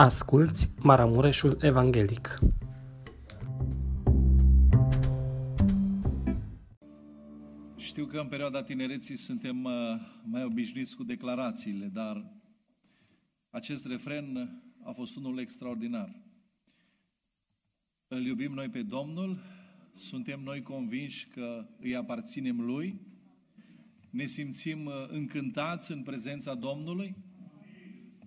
Asculți Maramureșul Evanghelic. Știu că în perioada tinereții suntem uh, mai obișnuiți cu declarațiile, dar acest refren a fost unul extraordinar. Îl iubim noi pe Domnul, suntem noi convinși că îi aparținem Lui, ne simțim uh, încântați în prezența Domnului,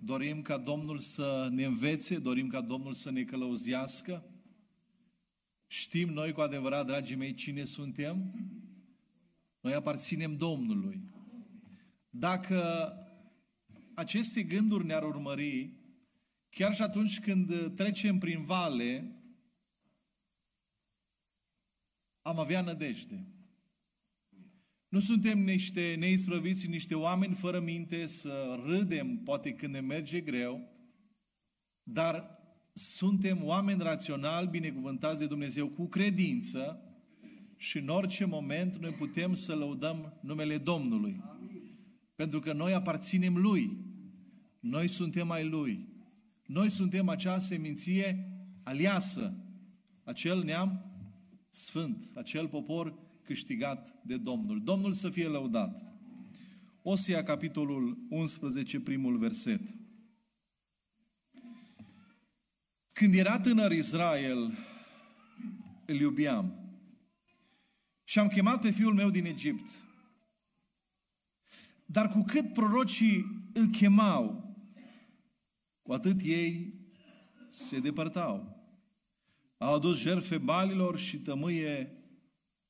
dorim ca Domnul să ne învețe, dorim ca Domnul să ne călăuzească. Știm noi cu adevărat, dragii mei, cine suntem? Noi aparținem Domnului. Dacă aceste gânduri ne-ar urmări, chiar și atunci când trecem prin vale, am avea nădejde. Nu suntem niște neisprăviți, niște oameni fără minte să râdem, poate când ne merge greu, dar suntem oameni raționali, binecuvântați de Dumnezeu cu credință și în orice moment noi putem să lăudăm numele Domnului. Pentru că noi aparținem Lui. Noi suntem ai Lui. Noi suntem acea seminție aliasă, acel neam sfânt, acel popor câștigat de Domnul. Domnul să fie lăudat. Osia, capitolul 11, primul verset. Când era tânăr Israel, îl iubiam și am chemat pe fiul meu din Egipt. Dar cu cât prorocii îl chemau, cu atât ei se depărtau. Au adus jerfe balilor și tămâie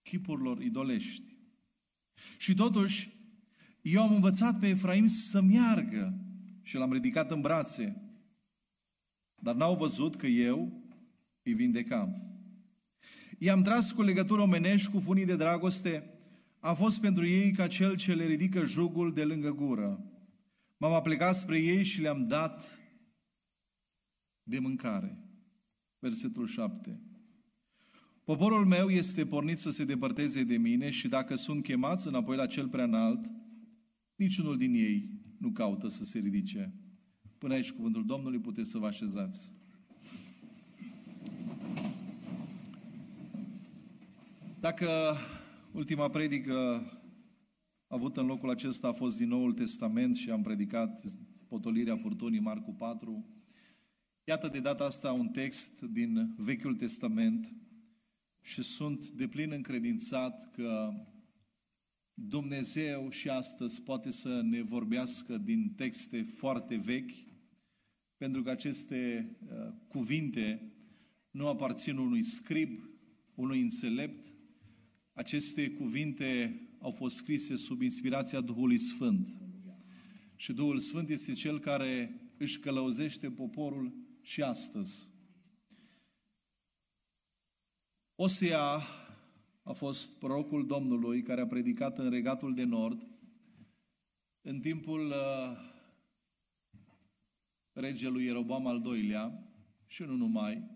chipurilor idolești. Și totuși, eu am învățat pe Efraim să meargă și l-am ridicat în brațe, dar n-au văzut că eu îi vindecam. I-am tras cu legătură omenești, cu funii de dragoste, am fost pentru ei ca cel ce le ridică jugul de lângă gură. M-am aplicat spre ei și le-am dat de mâncare. Versetul 7. Poporul meu este pornit să se depărteze de mine și dacă sunt chemați înapoi la cel prea înalt, niciunul din ei nu caută să se ridice. Până aici cuvântul Domnului puteți să vă așezați. Dacă ultima predică avută în locul acesta a fost din Noul Testament și am predicat potolirea furtunii Marcu 4, iată de data asta un text din Vechiul Testament și sunt de plin încredințat că Dumnezeu și astăzi poate să ne vorbească din texte foarte vechi, pentru că aceste uh, cuvinte nu aparțin unui scrib, unui înțelept. Aceste cuvinte au fost scrise sub inspirația Duhului Sfânt. Și Duhul Sfânt este cel care își călăuzește poporul și astăzi. Osea a fost prorocul Domnului care a predicat în regatul de nord în timpul uh, regelui Ierobam al II-lea și nu numai,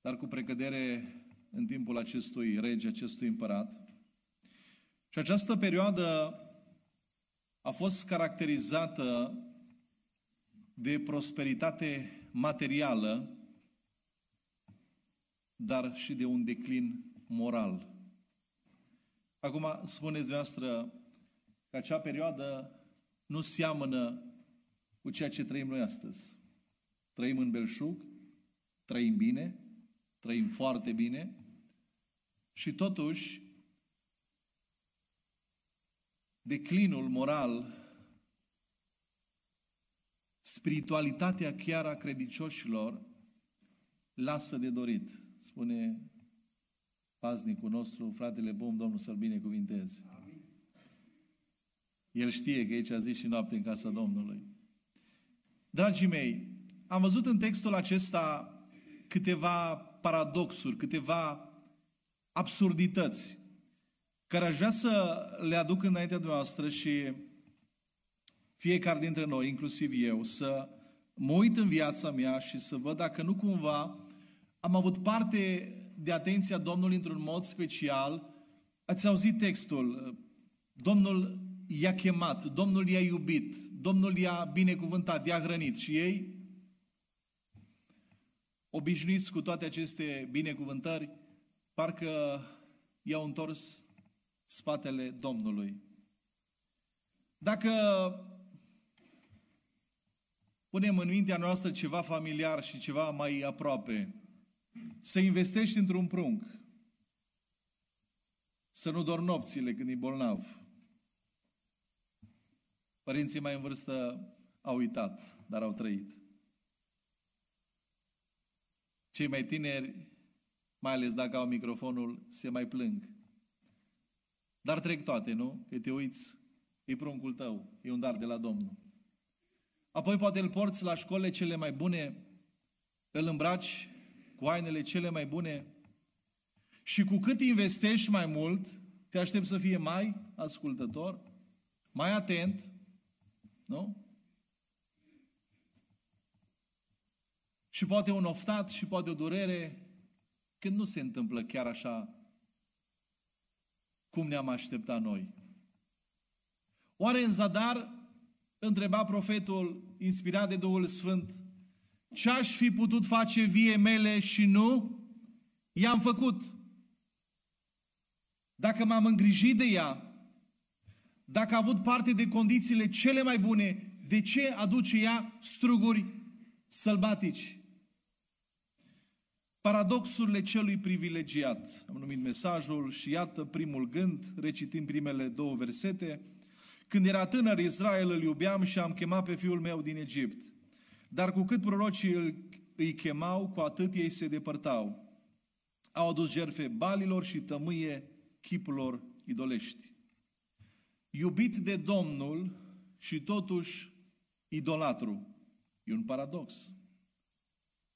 dar cu precădere în timpul acestui rege, acestui împărat. Și această perioadă a fost caracterizată de prosperitate materială, dar și de un declin moral. Acum, spuneți voastră că acea perioadă nu seamănă cu ceea ce trăim noi astăzi. Trăim în belșug, trăim bine, trăim foarte bine și totuși declinul moral, spiritualitatea chiar a credicioșilor lasă de dorit spune paznicul nostru, fratele bun, Domnul să-l binecuvinteze. El știe că aici a zis și noapte în casa Domnului. Dragii mei, am văzut în textul acesta câteva paradoxuri, câteva absurdități care aș vrea să le aduc înaintea noastră și fiecare dintre noi, inclusiv eu, să mă uit în viața mea și să văd dacă nu cumva am avut parte de atenția Domnului într-un mod special. Ați auzit textul. Domnul i-a chemat, Domnul i-a iubit, Domnul i-a binecuvântat, i-a hrănit și ei obișnuiți cu toate aceste binecuvântări, parcă i-au întors spatele Domnului. Dacă punem în mintea noastră ceva familiar și ceva mai aproape, să investești într-un prunc, să nu dormi nopțile când e bolnav. Părinții mai în vârstă au uitat, dar au trăit. Cei mai tineri, mai ales dacă au microfonul, se mai plâng. Dar trec toate, nu? Că te uiți, e pruncul tău, e un dar de la Domnul. Apoi poate îl porți la școlile cele mai bune, îl îmbraci cu hainele cele mai bune și cu cât investești mai mult, te aștept să fie mai ascultător, mai atent, nu? Și poate un oftat și poate o durere când nu se întâmplă chiar așa cum ne-am așteptat noi. Oare în zadar, întreba profetul inspirat de Duhul Sfânt, ce aș fi putut face vie mele și nu? I-am făcut. Dacă m-am îngrijit de ea, dacă a avut parte de condițiile cele mai bune, de ce aduce ea struguri sălbatici? Paradoxurile celui privilegiat. Am numit mesajul și iată primul gând, recitim primele două versete. Când era tânăr, Israel îl iubeam și am chemat pe fiul meu din Egipt. Dar cu cât prorocii îl, îi chemau, cu atât ei se depărtau. Au adus jerfe balilor și tămâie chipurilor idolești. Iubit de Domnul și totuși idolatru. E un paradox.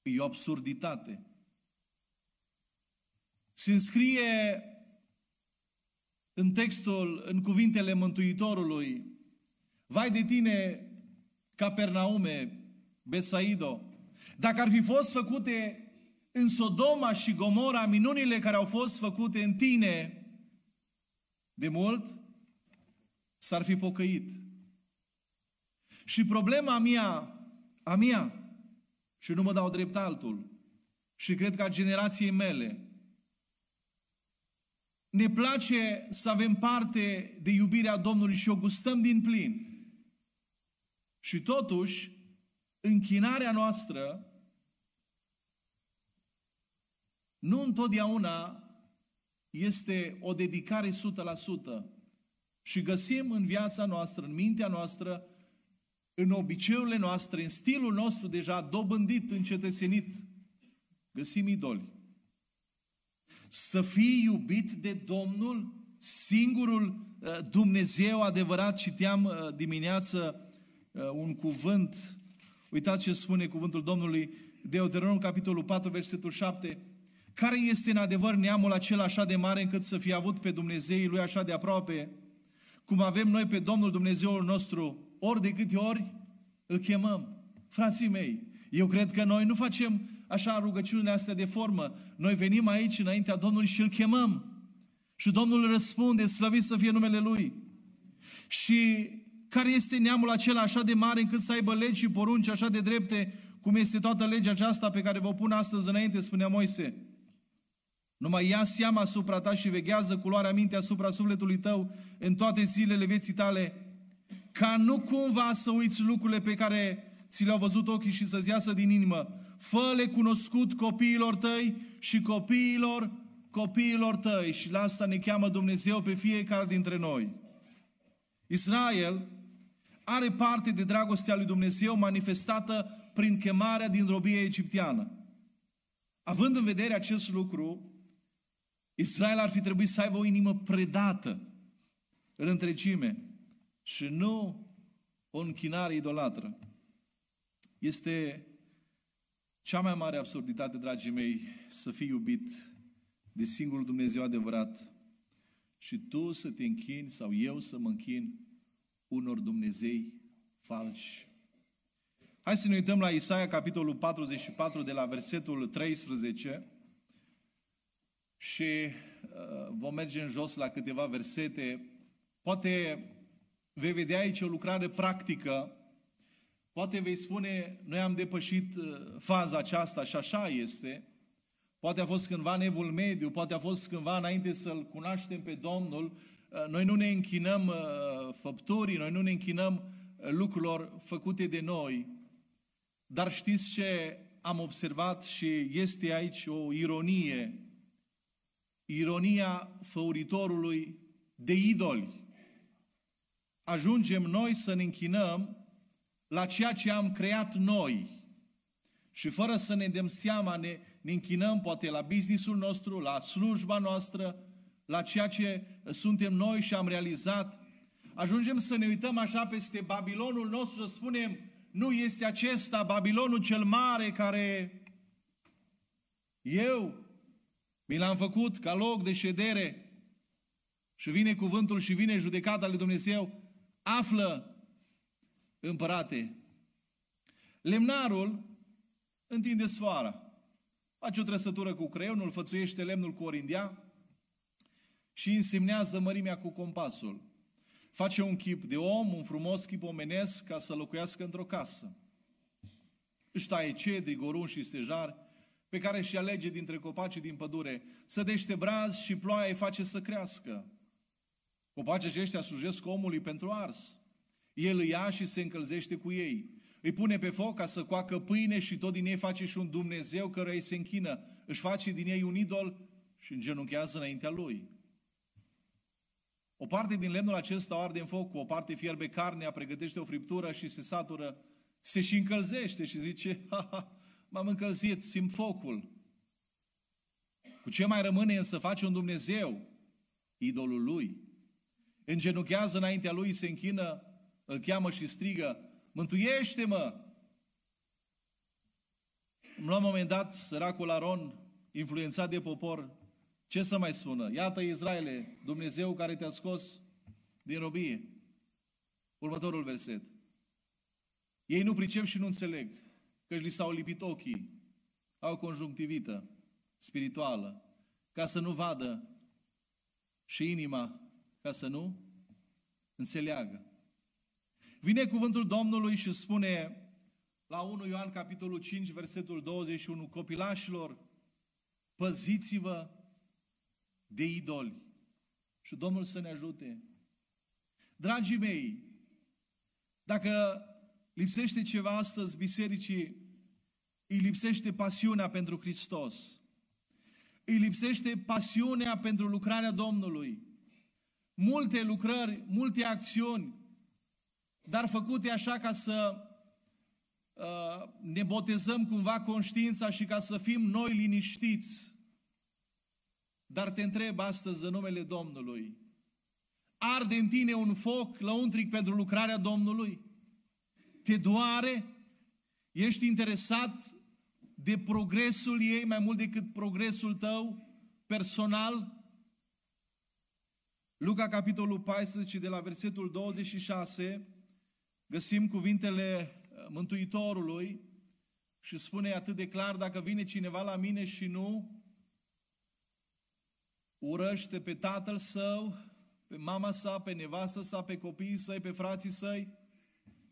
E o absurditate. Se înscrie în textul, în cuvintele Mântuitorului, Vai de tine, Capernaume, Besaido, dacă ar fi fost făcute în Sodoma și Gomora minunile care au fost făcute în tine, de mult s-ar fi pocăit. Și problema mea, a mea, și nu mă dau drept altul, și cred că a generației mele, ne place să avem parte de iubirea Domnului și o gustăm din plin. Și totuși, închinarea noastră nu întotdeauna este o dedicare 100%. Și găsim în viața noastră, în mintea noastră, în obiceiurile noastre, în stilul nostru deja dobândit, încetățenit, găsim idoli. Să fii iubit de Domnul, singurul uh, Dumnezeu adevărat, citeam uh, dimineață uh, un cuvânt, uitați ce spune cuvântul Domnului, Deuteronom, capitolul 4, versetul 7, care este în adevăr neamul acela așa de mare încât să fie avut pe Dumnezeii lui așa de aproape, cum avem noi pe Domnul Dumnezeul nostru, ori de câte ori îl chemăm. Frații mei, eu cred că noi nu facem așa rugăciunile astea de formă. Noi venim aici înaintea Domnului și îl chemăm. Și Domnul răspunde, slăvit să fie numele Lui. Și care este neamul acela așa de mare încât să aibă legi și porunci așa de drepte, cum este toată legea aceasta pe care vă pun astăzi înainte, spunea Moise. Numai ia seama asupra ta și veghează culoarea minte asupra sufletului tău în toate zilele vieții tale, ca nu cumva să uiți lucrurile pe care ți le-au văzut ochii și să-ți iasă din inimă. Fă-le cunoscut copiilor tăi și copiilor copiilor tăi. Și la asta ne cheamă Dumnezeu pe fiecare dintre noi. Israel are parte de dragostea lui Dumnezeu manifestată prin chemarea din robie egipteană. Având în vedere acest lucru, Israel ar fi trebuit să aibă o inimă predată în întregime și nu o închinare idolatră. Este cea mai mare absurditate, dragii mei, să fii iubit de singurul Dumnezeu adevărat și tu să te închini sau eu să mă închin unor Dumnezei falși. Hai să ne uităm la Isaia, capitolul 44, de la versetul 13 și uh, vom merge în jos la câteva versete. Poate vei vedea aici o lucrare practică Poate vei spune, noi am depășit uh, faza aceasta și așa este. Poate a fost cândva nevul mediu, poate a fost cândva înainte să-L cunoaștem pe Domnul. Uh, noi nu ne închinăm uh, făpturii, noi nu ne închinăm lucrurilor făcute de noi. Dar știți ce am observat și este aici o ironie. Ironia făuritorului de idoli. Ajungem noi să ne închinăm la ceea ce am creat noi. Și fără să ne dăm seama, ne, ne închinăm poate la businessul nostru, la slujba noastră, la ceea ce suntem noi și am realizat. Ajungem să ne uităm așa peste Babilonul nostru, să spunem, nu este acesta Babilonul cel mare care eu mi l-am făcut ca loc de ședere și vine cuvântul și vine judecata lui Dumnezeu, află împărate, lemnarul întinde sfoara, face o trăsătură cu creionul, fățuiește lemnul cu orindea și însemnează mărimea cu compasul. Face un chip de om, un frumos chip omenesc ca să locuiască într-o casă. Își taie cedri, gorun și stejari, pe care și alege dintre copacii din pădure, sădește braz și ploaia îi face să crească. Copacii aceștia slujesc omului pentru ars. El îi ia și se încălzește cu ei. Îi pune pe foc ca să coacă pâine și tot din ei face și un Dumnezeu care îi se închină. Își face din ei un idol și îngenunchează înaintea lui. O parte din lemnul acesta o arde în foc, o parte fierbe carnea, pregătește o friptură și se satură, se și încălzește și zice, ha, ha, m-am încălzit, simt focul. Cu ce mai rămâne însă face un Dumnezeu, idolul lui. Îngenunchează înaintea lui, se închină îl cheamă și strigă, mântuiește-mă! La un moment dat, săracul Aron, influențat de popor, ce să mai spună? Iată Israele, Dumnezeu care te-a scos din robie. Următorul verset. Ei nu pricep și nu înțeleg, că li s-au lipit ochii, au conjunctivită spirituală, ca să nu vadă și inima, ca să nu înțeleagă. Vine cuvântul Domnului și spune la 1 Ioan capitolul 5, versetul 21, copilașilor, păziți-vă de idoli. Și Domnul să ne ajute. Dragii mei, dacă lipsește ceva astăzi bisericii, îi lipsește pasiunea pentru Hristos. Îi lipsește pasiunea pentru lucrarea Domnului. Multe lucrări, multe acțiuni, dar făcute așa ca să uh, ne botezăm cumva conștiința și ca să fim noi liniștiți. Dar te întreb astăzi în numele Domnului, arde în tine un foc lăuntric pentru lucrarea Domnului? Te doare? Ești interesat de progresul ei mai mult decât progresul tău personal? Luca, capitolul 14, de la versetul 26, găsim cuvintele uh, Mântuitorului și spune atât de clar, dacă vine cineva la mine și nu urăște pe tatăl său, pe mama sa, pe nevastă sa, pe copiii săi, pe frații săi,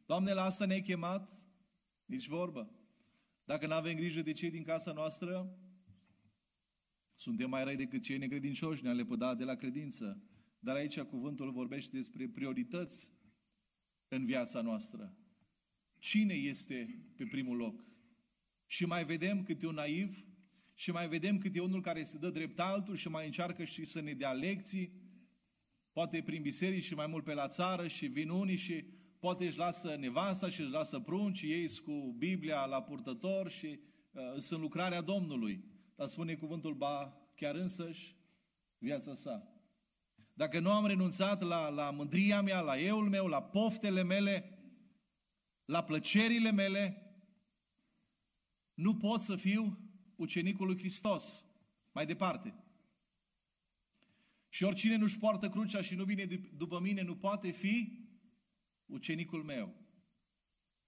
Doamne, la asta ne-ai chemat? Nici vorbă. Dacă nu avem grijă de cei din casa noastră, suntem mai răi decât cei necredincioși, ne-am lepădat de la credință. Dar aici cuvântul vorbește despre priorități în viața noastră. Cine este pe primul loc? Și mai vedem câte un naiv, și mai vedem câte unul care se dă drept altul și mai încearcă și să ne dea lecții, poate prin biserici și mai mult pe la țară și vin unii și poate își lasă nevasta și își lasă prunci, ei cu Biblia la purtător și uh, sunt lucrarea Domnului. Dar spune cuvântul, ba chiar însăși viața sa. Dacă nu am renunțat la, la mândria mea, la eul meu, la poftele mele, la plăcerile mele, nu pot să fiu ucenicul lui Hristos. Mai departe. Și oricine nu-și poartă crucea și nu vine după mine, nu poate fi ucenicul meu.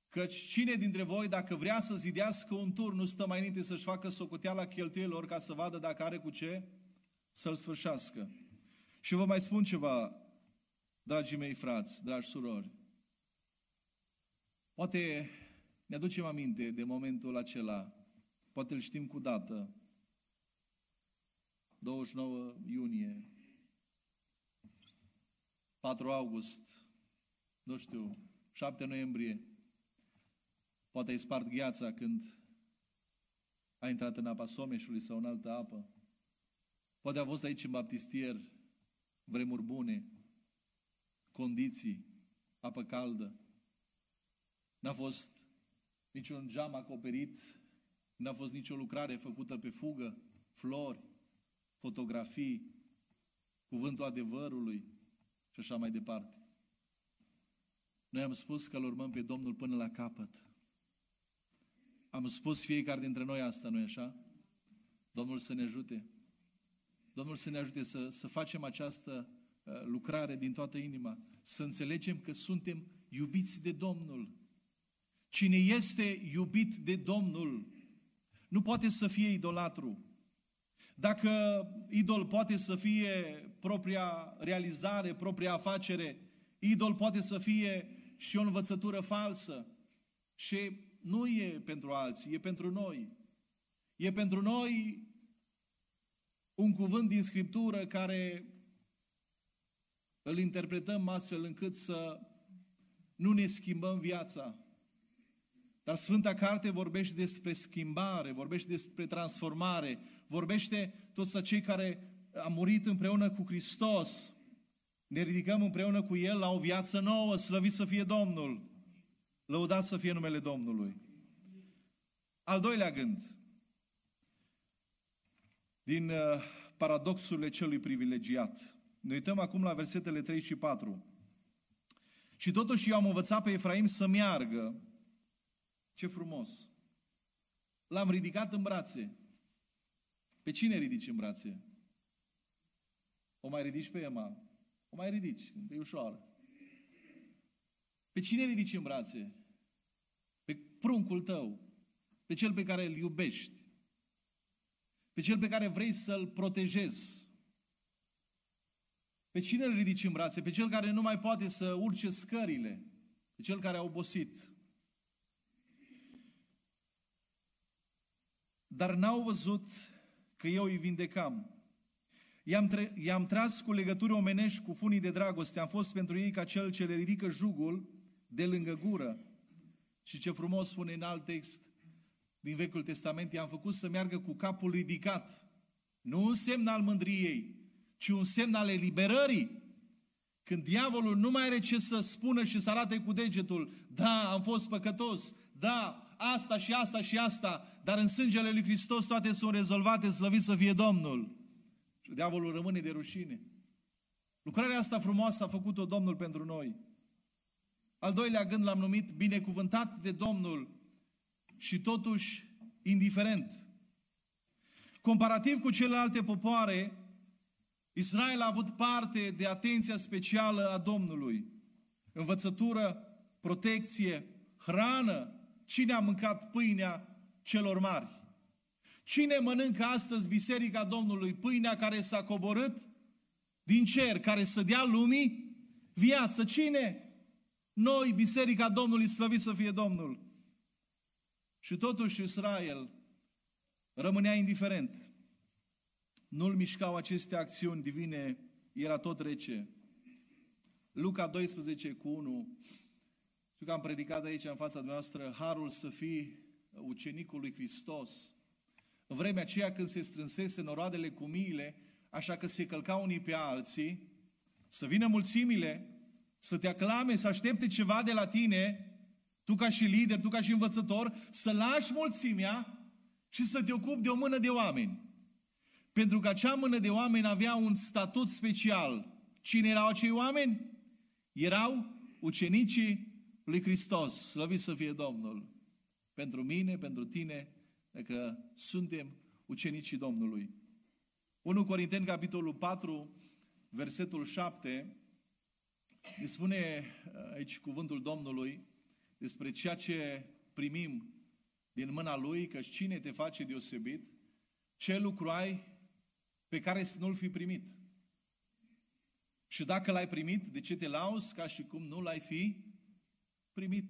Căci cine dintre voi, dacă vrea să zidească un tur, nu stă mai înainte să-și facă socoteala cheltuielor ca să vadă dacă are cu ce să-l sfârșească. Și vă mai spun ceva, dragii mei frați, dragi surori. Poate Ne aducem aminte de momentul acela, poate îl știm cu dată, 29 iunie, 4 august, nu știu, 7 noiembrie, poate ai spart gheața când a intrat în apa Someșului sau în altă apă. Poate a fost aici în baptistier vremuri bune, condiții, apă caldă. N-a fost niciun geam acoperit, n-a fost nicio lucrare făcută pe fugă, flori, fotografii, cuvântul adevărului și așa mai departe. Noi am spus că îl urmăm pe Domnul până la capăt. Am spus fiecare dintre noi asta, nu-i așa? Domnul să ne ajute. Domnul să ne ajute să, să facem această uh, lucrare din toată inima, să înțelegem că suntem iubiți de Domnul. Cine este iubit de Domnul nu poate să fie idolatru. Dacă idol poate să fie propria realizare, propria afacere, idol poate să fie și o învățătură falsă. Și nu e pentru alții, e pentru noi. E pentru noi un cuvânt din Scriptură care îl interpretăm astfel încât să nu ne schimbăm viața. Dar Sfânta Carte vorbește despre schimbare, vorbește despre transformare, vorbește toți acei care am murit împreună cu Hristos, ne ridicăm împreună cu El la o viață nouă, slăvit să fie Domnul. Lăudat să fie numele Domnului. Al doilea gând, din uh, paradoxurile celui privilegiat. Ne uităm acum la versetele 3 și 4. Și totuși eu am învățat pe Efraim să meargă. Ce frumos! L-am ridicat în brațe. Pe cine ridici în brațe? O mai ridici pe Ema? O mai ridici, e ușoară. Pe cine ridici în brațe? Pe pruncul tău, pe cel pe care îl iubești, pe cel pe care vrei să-l protejezi. Pe cine îl ridici în brațe? Pe cel care nu mai poate să urce scările, pe cel care a obosit. Dar n-au văzut că eu îi vindecam. I-am, tre- i-am tras cu legături omenești cu funii de dragoste. Am fost pentru ei ca cel ce le ridică jugul de lângă gură. Și ce frumos spune în alt text, din Vechiul Testament, i-am făcut să meargă cu capul ridicat. Nu un semn al mândriei, ci un semn al eliberării. Când diavolul nu mai are ce să spună și să arate cu degetul, da, am fost păcătos, da, asta și asta și asta, dar în sângele lui Hristos toate sunt rezolvate, slăvit să fie Domnul. Și diavolul rămâne de rușine. Lucrarea asta frumoasă a făcut-o Domnul pentru noi. Al doilea gând l-am numit binecuvântat de Domnul și totuși indiferent. Comparativ cu celelalte popoare, Israel a avut parte de atenția specială a Domnului. Învățătură, protecție, hrană. Cine a mâncat pâinea celor mari? Cine mănâncă astăzi Biserica Domnului pâinea care s-a coborât din cer, care să dea lumii viață? Cine? Noi, Biserica Domnului, slăvit să fie Domnul. Și totuși Israel rămânea indiferent. Nu-l mișcau aceste acțiuni divine, era tot rece. Luca 12 cu 1, știu că am predicat aici în fața noastră, harul să fii ucenicul lui Hristos. În vremea aceea când se strânsese noroadele cu miile, așa că se călcau unii pe alții, să vină mulțimile, să te aclame, să aștepte ceva de la tine, tu ca și lider, tu ca și învățător, să lași mulțimea și să te ocupi de o mână de oameni. Pentru că acea mână de oameni avea un statut special. Cine erau acei oameni? Erau ucenicii lui Hristos. Slăvit să fie Domnul. Pentru mine, pentru tine, că suntem ucenicii Domnului. 1 Corinteni, capitolul 4, versetul 7, ne spune aici cuvântul Domnului, despre ceea ce primim din mâna Lui, că cine te face deosebit, ce lucru ai pe care să nu-l fi primit. Și dacă l-ai primit, de ce te lauzi ca și cum nu l-ai fi primit?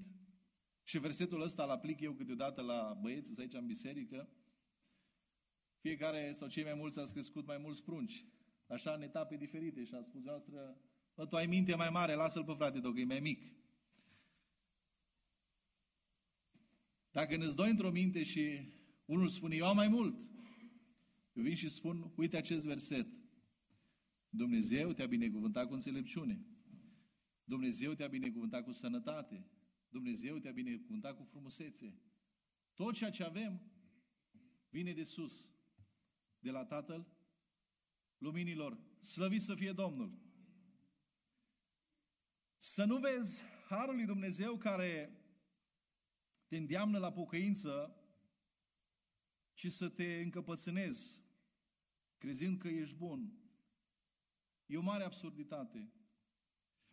Și versetul ăsta îl aplic eu câteodată la băieți aici în biserică. Fiecare sau cei mai mulți ați crescut mai mulți prunci. Așa în etape diferite și a spus noastră, bă, tu ai minte mai mare, lasă-l pe frate tău, că e mai mic. Dacă ne doi într-o minte și unul spune, eu am mai mult, eu vin și spun, uite acest verset. Dumnezeu te-a binecuvântat cu înțelepciune. Dumnezeu te-a binecuvântat cu sănătate. Dumnezeu te-a binecuvântat cu frumusețe. Tot ceea ce avem vine de sus, de la Tatăl luminilor. Slăvit să fie Domnul! Să nu vezi Harul lui Dumnezeu care te îndeamnă la pocăință și să te încăpățânezi, crezând că ești bun. E o mare absurditate.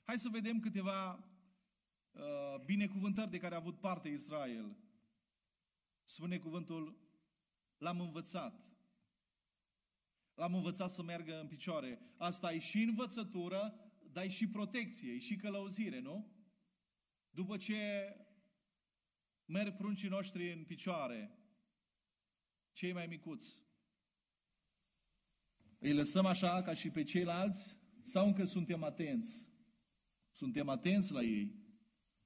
Hai să vedem câteva uh, binecuvântări de care a avut parte Israel. Spune cuvântul, l-am învățat. L-am învățat să meargă în picioare. Asta e și învățătură, dar e și protecție, e și călăuzire, nu? După ce merg pruncii noștri în picioare, cei mai micuți, îi lăsăm așa ca și pe ceilalți sau încă suntem atenți? Suntem atenți la ei.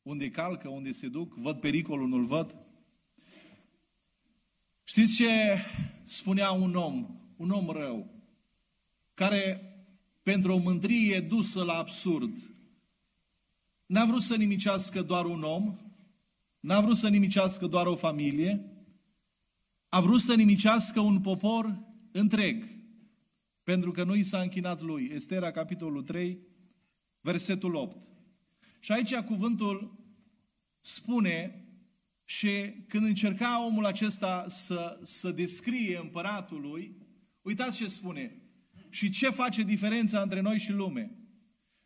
Unde calcă, unde se duc, văd pericolul, nu-l văd. Știți ce spunea un om, un om rău, care pentru o mândrie dusă la absurd, n-a vrut să nimicească doar un om, n-a vrut să nimicească doar o familie, a vrut să nimicească un popor întreg, pentru că nu i s-a închinat lui. Estera, capitolul 3, versetul 8. Și aici cuvântul spune și când încerca omul acesta să, să descrie împăratul lui, uitați ce spune. Și ce face diferența între noi și lume?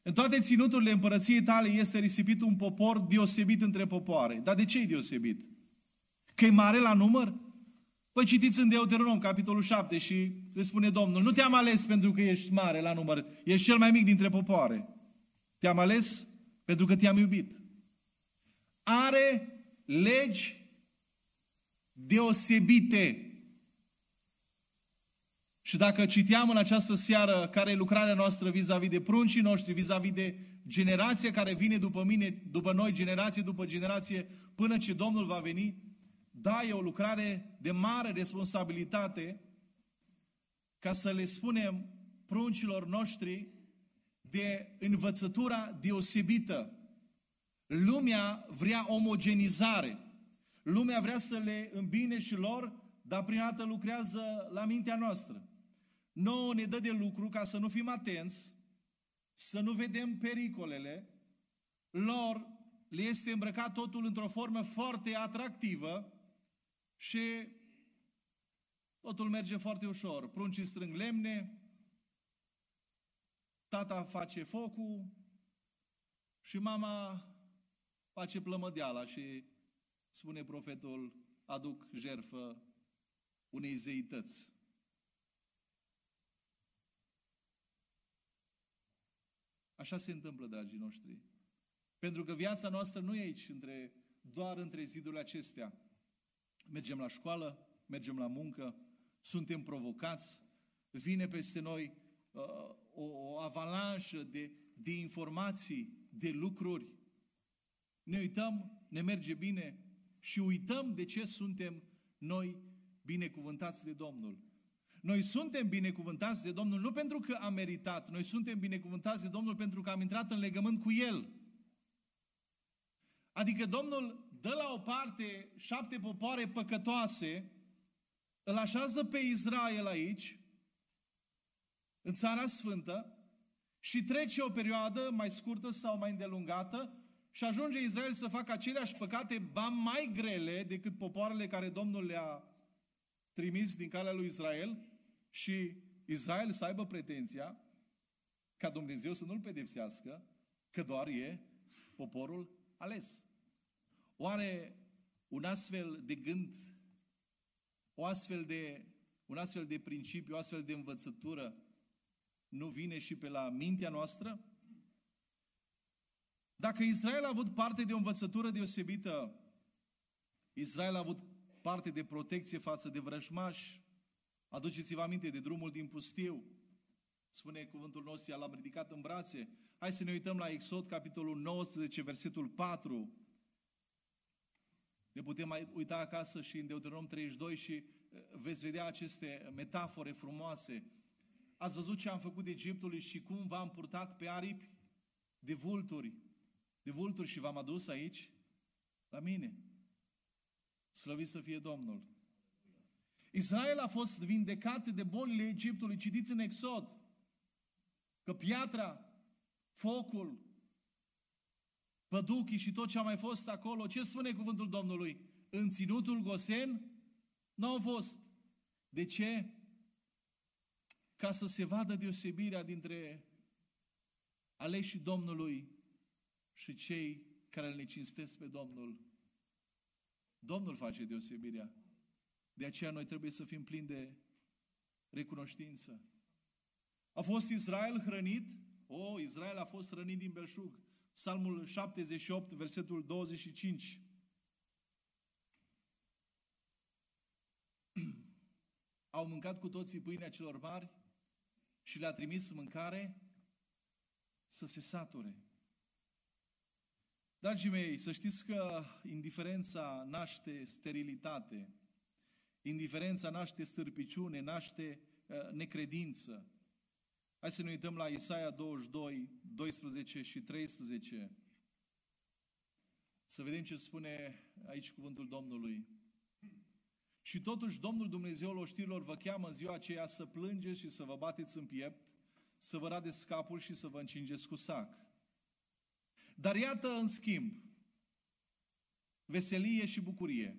În toate ținuturile împărăției tale este risipit un popor deosebit între popoare. Dar de ce e deosebit? Că e mare la număr? Păi citiți în Deuteronom, capitolul 7 și le spune Domnul, nu te-am ales pentru că ești mare la număr, ești cel mai mic dintre popoare. Te-am ales pentru că te-am iubit. Are legi deosebite. Și dacă citeam în această seară care e lucrarea noastră vis-a-vis de pruncii noștri, vis-a-vis de generația care vine după mine, după noi, generație după generație, până ce Domnul va veni, da, e o lucrare de mare responsabilitate ca să le spunem pruncilor noștri de învățătura deosebită. Lumea vrea omogenizare. Lumea vrea să le îmbine și lor, dar prin dată lucrează la mintea noastră. Nouă ne dă de lucru ca să nu fim atenți, să nu vedem pericolele. Lor le este îmbrăcat totul într-o formă foarte atractivă și totul merge foarte ușor. Pruncii strâng lemne, tata face focul și mama face plămădeala și spune profetul, aduc jerfă unei zeități. Așa se întâmplă, dragii noștri. Pentru că viața noastră nu e aici, între, doar între zidurile acestea. Mergem la școală, mergem la muncă, suntem provocați, vine peste noi uh, o, o avalanșă de, de informații, de lucruri. Ne uităm, ne merge bine și uităm de ce suntem noi binecuvântați de Domnul. Noi suntem binecuvântați de Domnul nu pentru că am meritat, noi suntem binecuvântați de Domnul pentru că am intrat în legământ cu El. Adică Domnul dă la o parte șapte popoare păcătoase, îl așează pe Israel aici, în Țara Sfântă, și trece o perioadă mai scurtă sau mai îndelungată și ajunge Israel să facă aceleași păcate, ba mai grele decât popoarele care Domnul le-a trimis din calea lui Israel și Israel să aibă pretenția ca Dumnezeu să nu-l pedepsească, că doar e poporul ales. Oare un astfel de gând, o astfel de, un astfel de principiu, o astfel de învățătură nu vine și pe la mintea noastră? Dacă Israel a avut parte de o învățătură deosebită Israel a avut parte de protecție față de vrăjmași. Aduceți-vă aminte de drumul din pustiu. Spune cuvântul nostru, l-am ridicat în brațe. Hai să ne uităm la Exod, capitolul 19, versetul 4. Ne putem mai uita acasă și în Deuteronom 32 și eh, veți vedea aceste metafore frumoase. Ați văzut ce am făcut Egiptului și cum v-am purtat pe aripi de vulturi, de vulturi și v-am adus aici la mine. Slăvit să fie Domnul. Israel a fost vindecat de bolile Egiptului. Citiți în Exod că piatra, focul, păduchii și tot ce a mai fost acolo, ce spune cuvântul Domnului? În ținutul Gosen nu au fost. De ce? Ca să se vadă deosebirea dintre aleșii Domnului și cei care îl necinstesc pe Domnul. Domnul face deosebirea. De aceea noi trebuie să fim plini de recunoștință. A fost Israel hrănit? O, oh, Israel a fost hrănit din belșug. Psalmul 78, versetul 25. Au mâncat cu toții pâinea celor mari și le-a trimis mâncare să se sature. Dragii mei, să știți că indiferența naște sterilitate, indiferența naște stârpiciune, naște uh, necredință. Hai să ne uităm la Isaia 22, 12 și 13. Să vedem ce spune aici cuvântul Domnului. Și totuși Domnul Dumnezeul oștirilor vă cheamă în ziua aceea să plângeți și să vă bateți în piept, să vă radeți capul și să vă încingeți cu sac. Dar iată în schimb, veselie și bucurie.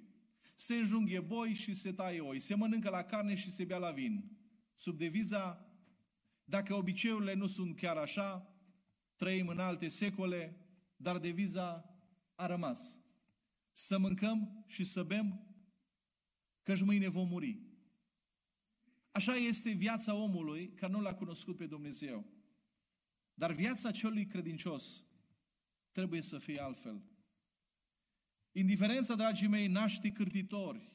Se înjunghe boi și se taie oi, se mănâncă la carne și se bea la vin. Sub deviza dacă obiceiurile nu sunt chiar așa, trăim în alte secole, dar deviza a rămas. Să mâncăm și să bem, căci mâine vom muri. Așa este viața omului care nu l-a cunoscut pe Dumnezeu. Dar viața celui credincios trebuie să fie altfel. Indiferența, dragii mei, naște cârtitori.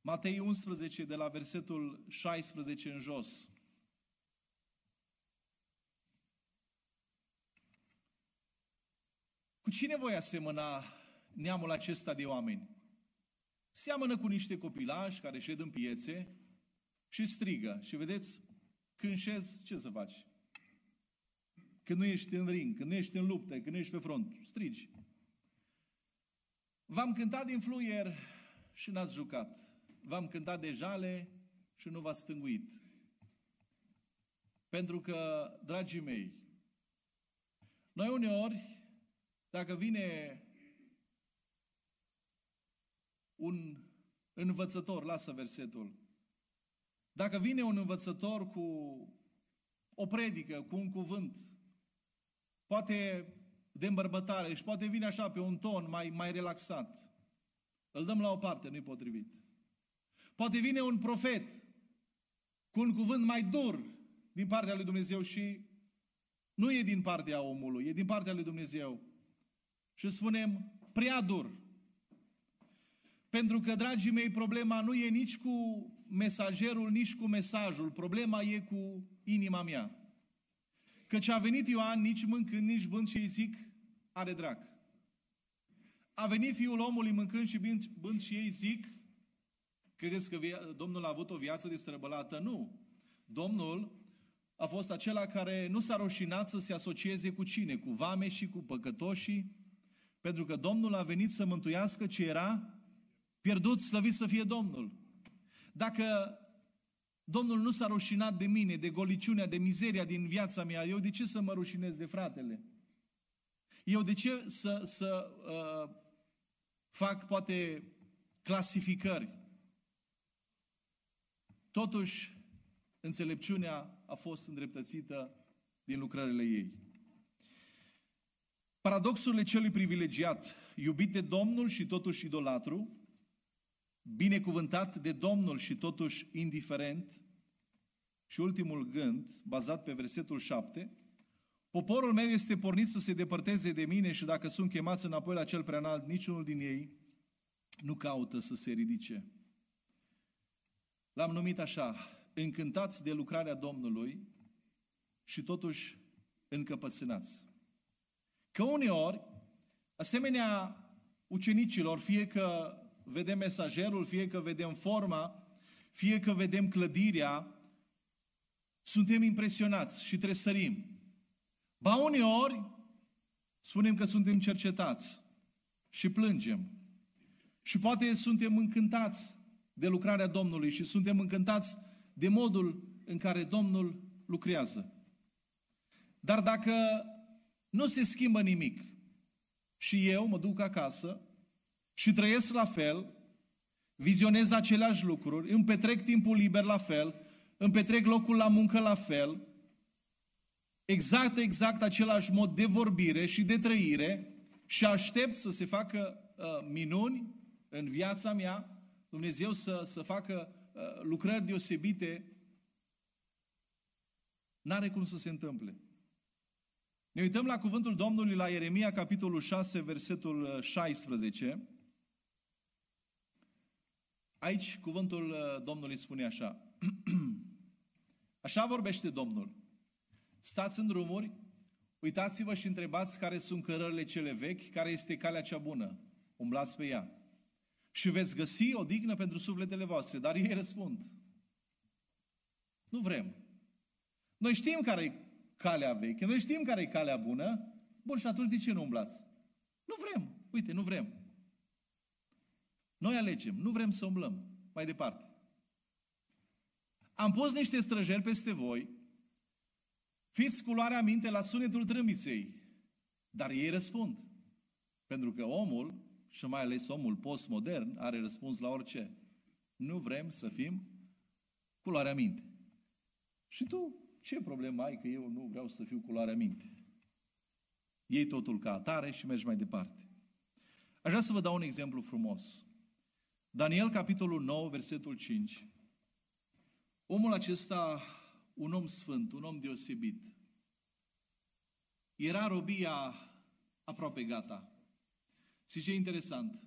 Matei 11, de la versetul 16 în jos. Cu cine voi asemăna neamul acesta de oameni? Seamănă cu niște copilași care șed în piețe și strigă. Și vedeți, când șezi, ce să faci? Când nu ești în ring, când nu ești în luptă, când nu ești pe front, strigi. V-am cântat din fluier și n-ați jucat. V-am cântat de jale și nu v-ați stânguit. Pentru că, dragii mei, noi uneori dacă vine un învățător, lasă versetul, dacă vine un învățător cu o predică, cu un cuvânt, poate de îmbărbătare și poate vine așa pe un ton mai, mai relaxat, îl dăm la o parte, nu-i potrivit. Poate vine un profet cu un cuvânt mai dur din partea lui Dumnezeu și nu e din partea omului, e din partea lui Dumnezeu și spunem prea dur. Pentru că, dragii mei, problema nu e nici cu mesagerul, nici cu mesajul. Problema e cu inima mea. Căci a venit Ioan nici mâncând, nici bând și îi zic, are drag. A venit Fiul omului mâncând și bând, bând și ei zic, credeți că via- Domnul a avut o viață de străbălată? Nu. Domnul a fost acela care nu s-a roșinat să se asocieze cu cine? Cu vame și cu păcătoșii, pentru că Domnul a venit să mântuiască ce era pierdut, slăvit să fie Domnul. Dacă Domnul nu s-a rușinat de mine, de goliciunea, de mizeria din viața mea, eu de ce să mă rușinez de fratele? Eu de ce să, să uh, fac poate clasificări? Totuși, înțelepciunea a fost îndreptățită din lucrările ei. Paradoxurile celui privilegiat, iubit de Domnul și totuși idolatru, binecuvântat de Domnul și totuși indiferent, și ultimul gând, bazat pe versetul 7, poporul meu este pornit să se depărteze de mine și dacă sunt chemați înapoi la cel preanalt, niciunul din ei nu caută să se ridice. L-am numit așa, încântați de lucrarea Domnului și totuși încăpățânați. Că uneori, asemenea ucenicilor, fie că vedem mesagerul, fie că vedem forma, fie că vedem clădirea, suntem impresionați și tresărim. Ba uneori, spunem că suntem cercetați și plângem. Și poate suntem încântați de lucrarea Domnului și suntem încântați de modul în care Domnul lucrează. Dar dacă nu se schimbă nimic și eu mă duc acasă și trăiesc la fel, vizionez aceleași lucruri, îmi petrec timpul liber la fel, îmi petrec locul la muncă la fel, exact, exact același mod de vorbire și de trăire și aștept să se facă uh, minuni în viața mea, Dumnezeu să, să facă uh, lucrări deosebite, n-are cum să se întâmple. Ne uităm la cuvântul Domnului la Ieremia, capitolul 6, versetul 16. Uh, Aici cuvântul uh, Domnului spune așa. așa vorbește Domnul. Stați în drumuri, uitați-vă și întrebați care sunt cărările cele vechi, care este calea cea bună. Umblați pe ea. Și veți găsi o dignă pentru sufletele voastre. Dar ei răspund. Nu vrem. Noi știm care e calea veche, noi știm care e calea bună. Bun, și atunci de ce nu umblați? Nu vrem. Uite, nu vrem. Noi alegem, nu vrem să umblăm. Mai departe. Am pus niște străjeri peste voi, fiți cu luarea minte la sunetul trâmbiței, dar ei răspund. Pentru că omul, și mai ales omul postmodern, are răspuns la orice. Nu vrem să fim cu luarea minte. Și tu, ce problemă ai că eu nu vreau să fiu cu luarea minte? Iei totul ca atare și mergi mai departe. Aș vrea să vă dau un exemplu frumos. Daniel, capitolul 9, versetul 5. Omul acesta, un om sfânt, un om deosebit, era robia aproape gata. Și ce interesant?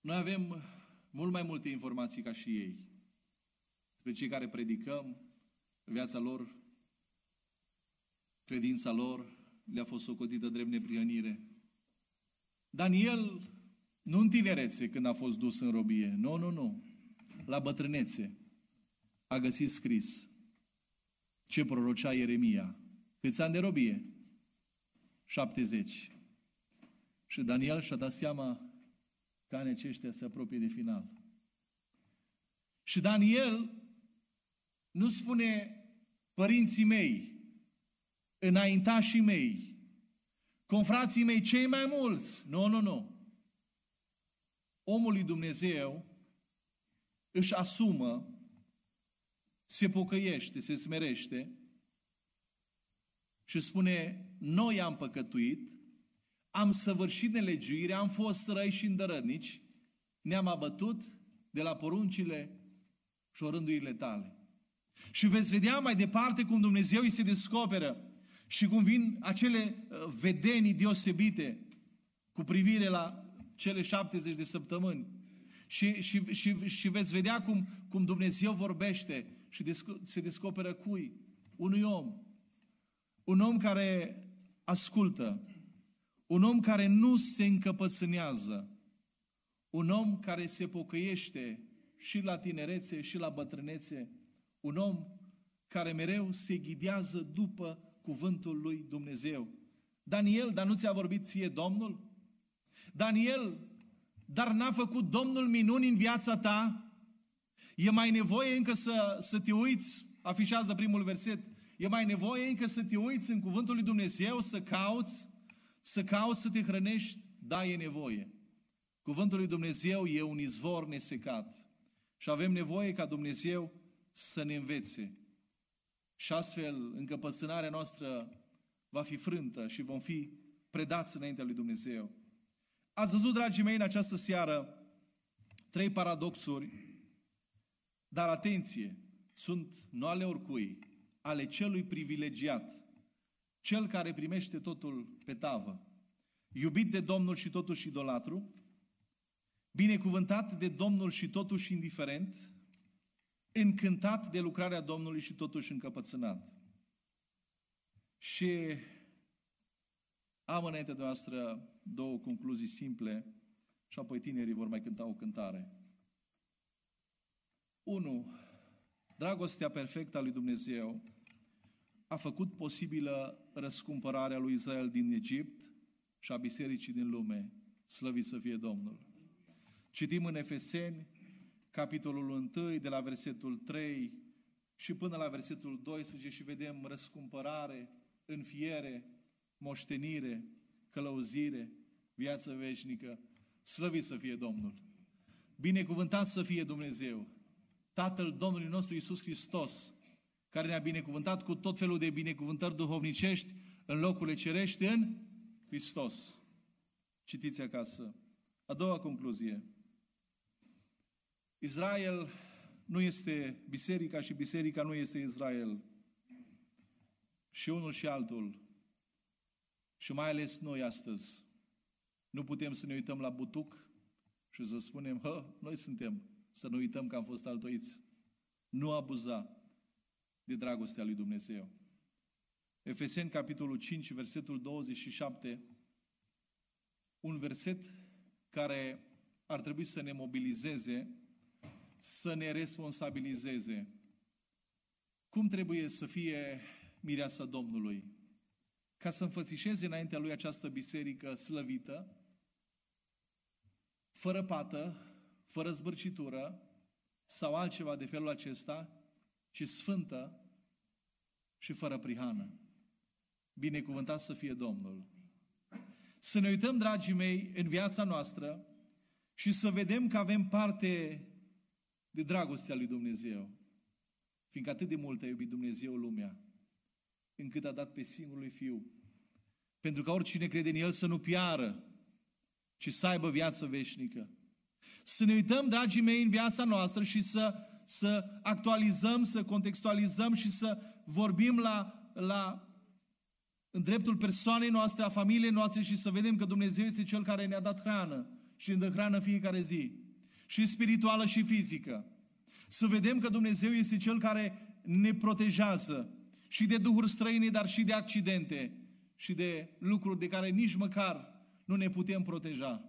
Noi avem mult mai multe informații ca și ei. Despre cei care predicăm, viața lor, credința lor, le-a fost socotită drept neprihănire. Daniel nu în tinerețe când a fost dus în robie. Nu, nu, nu. La bătrânețe a găsit scris ce prorocea Ieremia. Câți ani de robie? 70. Și Daniel și-a dat seama că anii aceștia se apropie de final. Și Daniel nu spune părinții mei, înaintașii mei, confrații mei cei mai mulți. Nu, nu, nu omul lui Dumnezeu își asumă, se pocăiește, se smerește și spune, noi am păcătuit, am săvârșit nelegiuire, am fost răi și îndărădnici, ne-am abătut de la poruncile și orândurile tale. Și veți vedea mai departe cum Dumnezeu îi se descoperă și cum vin acele uh, vedenii deosebite cu privire la cele 70 de săptămâni. Și, și, și, și veți vedea cum, cum Dumnezeu vorbește și desco- se descoperă cui? Unui om. Un om care ascultă. Un om care nu se încăpățânează. Un om care se pocăiește și la tinerețe și la bătrânețe. Un om care mereu se ghidează după cuvântul lui Dumnezeu. Daniel, dar nu ți-a vorbit ție Domnul? Daniel, dar n-a făcut Domnul minuni în viața ta? E mai nevoie încă să, să te uiți, afișează primul verset, e mai nevoie încă să te uiți în cuvântul lui Dumnezeu, să cauți, să cauți să te hrănești? Da, e nevoie. Cuvântul lui Dumnezeu e un izvor nesecat. Și avem nevoie ca Dumnezeu să ne învețe. Și astfel, încăpățânarea noastră va fi frântă și vom fi predați înaintea lui Dumnezeu. Ați văzut, dragii mei, în această seară trei paradoxuri, dar atenție, sunt nu ale oricui, ale celui privilegiat, cel care primește totul pe tavă, iubit de Domnul și totuși idolatru, binecuvântat de Domnul și totuși indiferent, încântat de lucrarea Domnului și totuși încăpățânat. Și am înainte de noastră două concluzii simple și apoi tinerii vor mai cânta o cântare. 1. Dragostea perfectă a lui Dumnezeu a făcut posibilă răscumpărarea lui Israel din Egipt și a bisericii din lume. Slăvit să fie Domnul! Citim în Efeseni, capitolul 1, de la versetul 3 și până la versetul 12 și vedem răscumpărare, înfiere, moștenire, călăuzire, viață veșnică. Slăvit să fie Domnul! Binecuvântat să fie Dumnezeu! Tatăl Domnului nostru Isus Hristos, care ne-a binecuvântat cu tot felul de binecuvântări duhovnicești în locurile cerești în Hristos. Citiți acasă. A doua concluzie. Israel nu este biserica și biserica nu este Israel. Și unul și altul. Și mai ales noi astăzi. Nu putem să ne uităm la butuc și să spunem, hă, noi suntem. Să nu uităm că am fost altoiți. Nu abuza de dragostea lui Dumnezeu. Efeseni, capitolul 5, versetul 27, un verset care ar trebui să ne mobilizeze să ne responsabilizeze. Cum trebuie să fie mireasa Domnului? Ca să înfățișeze înaintea lui această biserică slăvită, fără pată, fără zbârcitură sau altceva de felul acesta, ci sfântă și fără prihană. Binecuvântat să fie Domnul! Să ne uităm, dragii mei, în viața noastră și să vedem că avem parte de dragostea lui Dumnezeu. Fiindcă atât de mult a iubit Dumnezeu lumea, încât a dat pe singurul Fiu. Pentru că oricine crede în El să nu piară, ci să aibă viață veșnică. Să ne uităm, dragii mei, în viața noastră și să, să actualizăm, să contextualizăm și să vorbim la, la în dreptul persoanei noastre, a familiei noastre și să vedem că Dumnezeu este Cel care ne-a dat hrană și ne dă hrană fiecare zi și spirituală și fizică. Să vedem că Dumnezeu este Cel care ne protejează și de duhuri străine, dar și de accidente și de lucruri de care nici măcar nu ne putem proteja.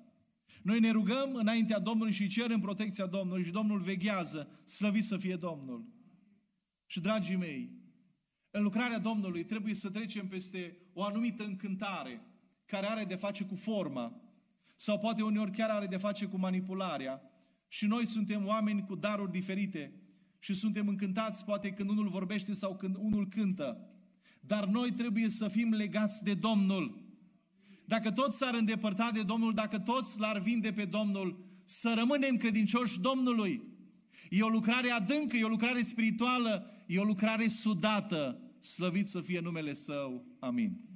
Noi ne rugăm înaintea Domnului și cerem protecția Domnului și Domnul veghează, slăvit să fie Domnul. Și dragii mei, în lucrarea Domnului trebuie să trecem peste o anumită încântare care are de face cu forma sau poate uneori chiar are de face cu manipularea și noi suntem oameni cu daruri diferite și suntem încântați poate când unul vorbește sau când unul cântă. Dar noi trebuie să fim legați de Domnul. Dacă toți s-ar îndepărta de Domnul, dacă toți l-ar vinde pe Domnul, să rămânem credincioși Domnului. E o lucrare adâncă, e o lucrare spirituală, e o lucrare sudată. Slăvit să fie numele Său. Amin.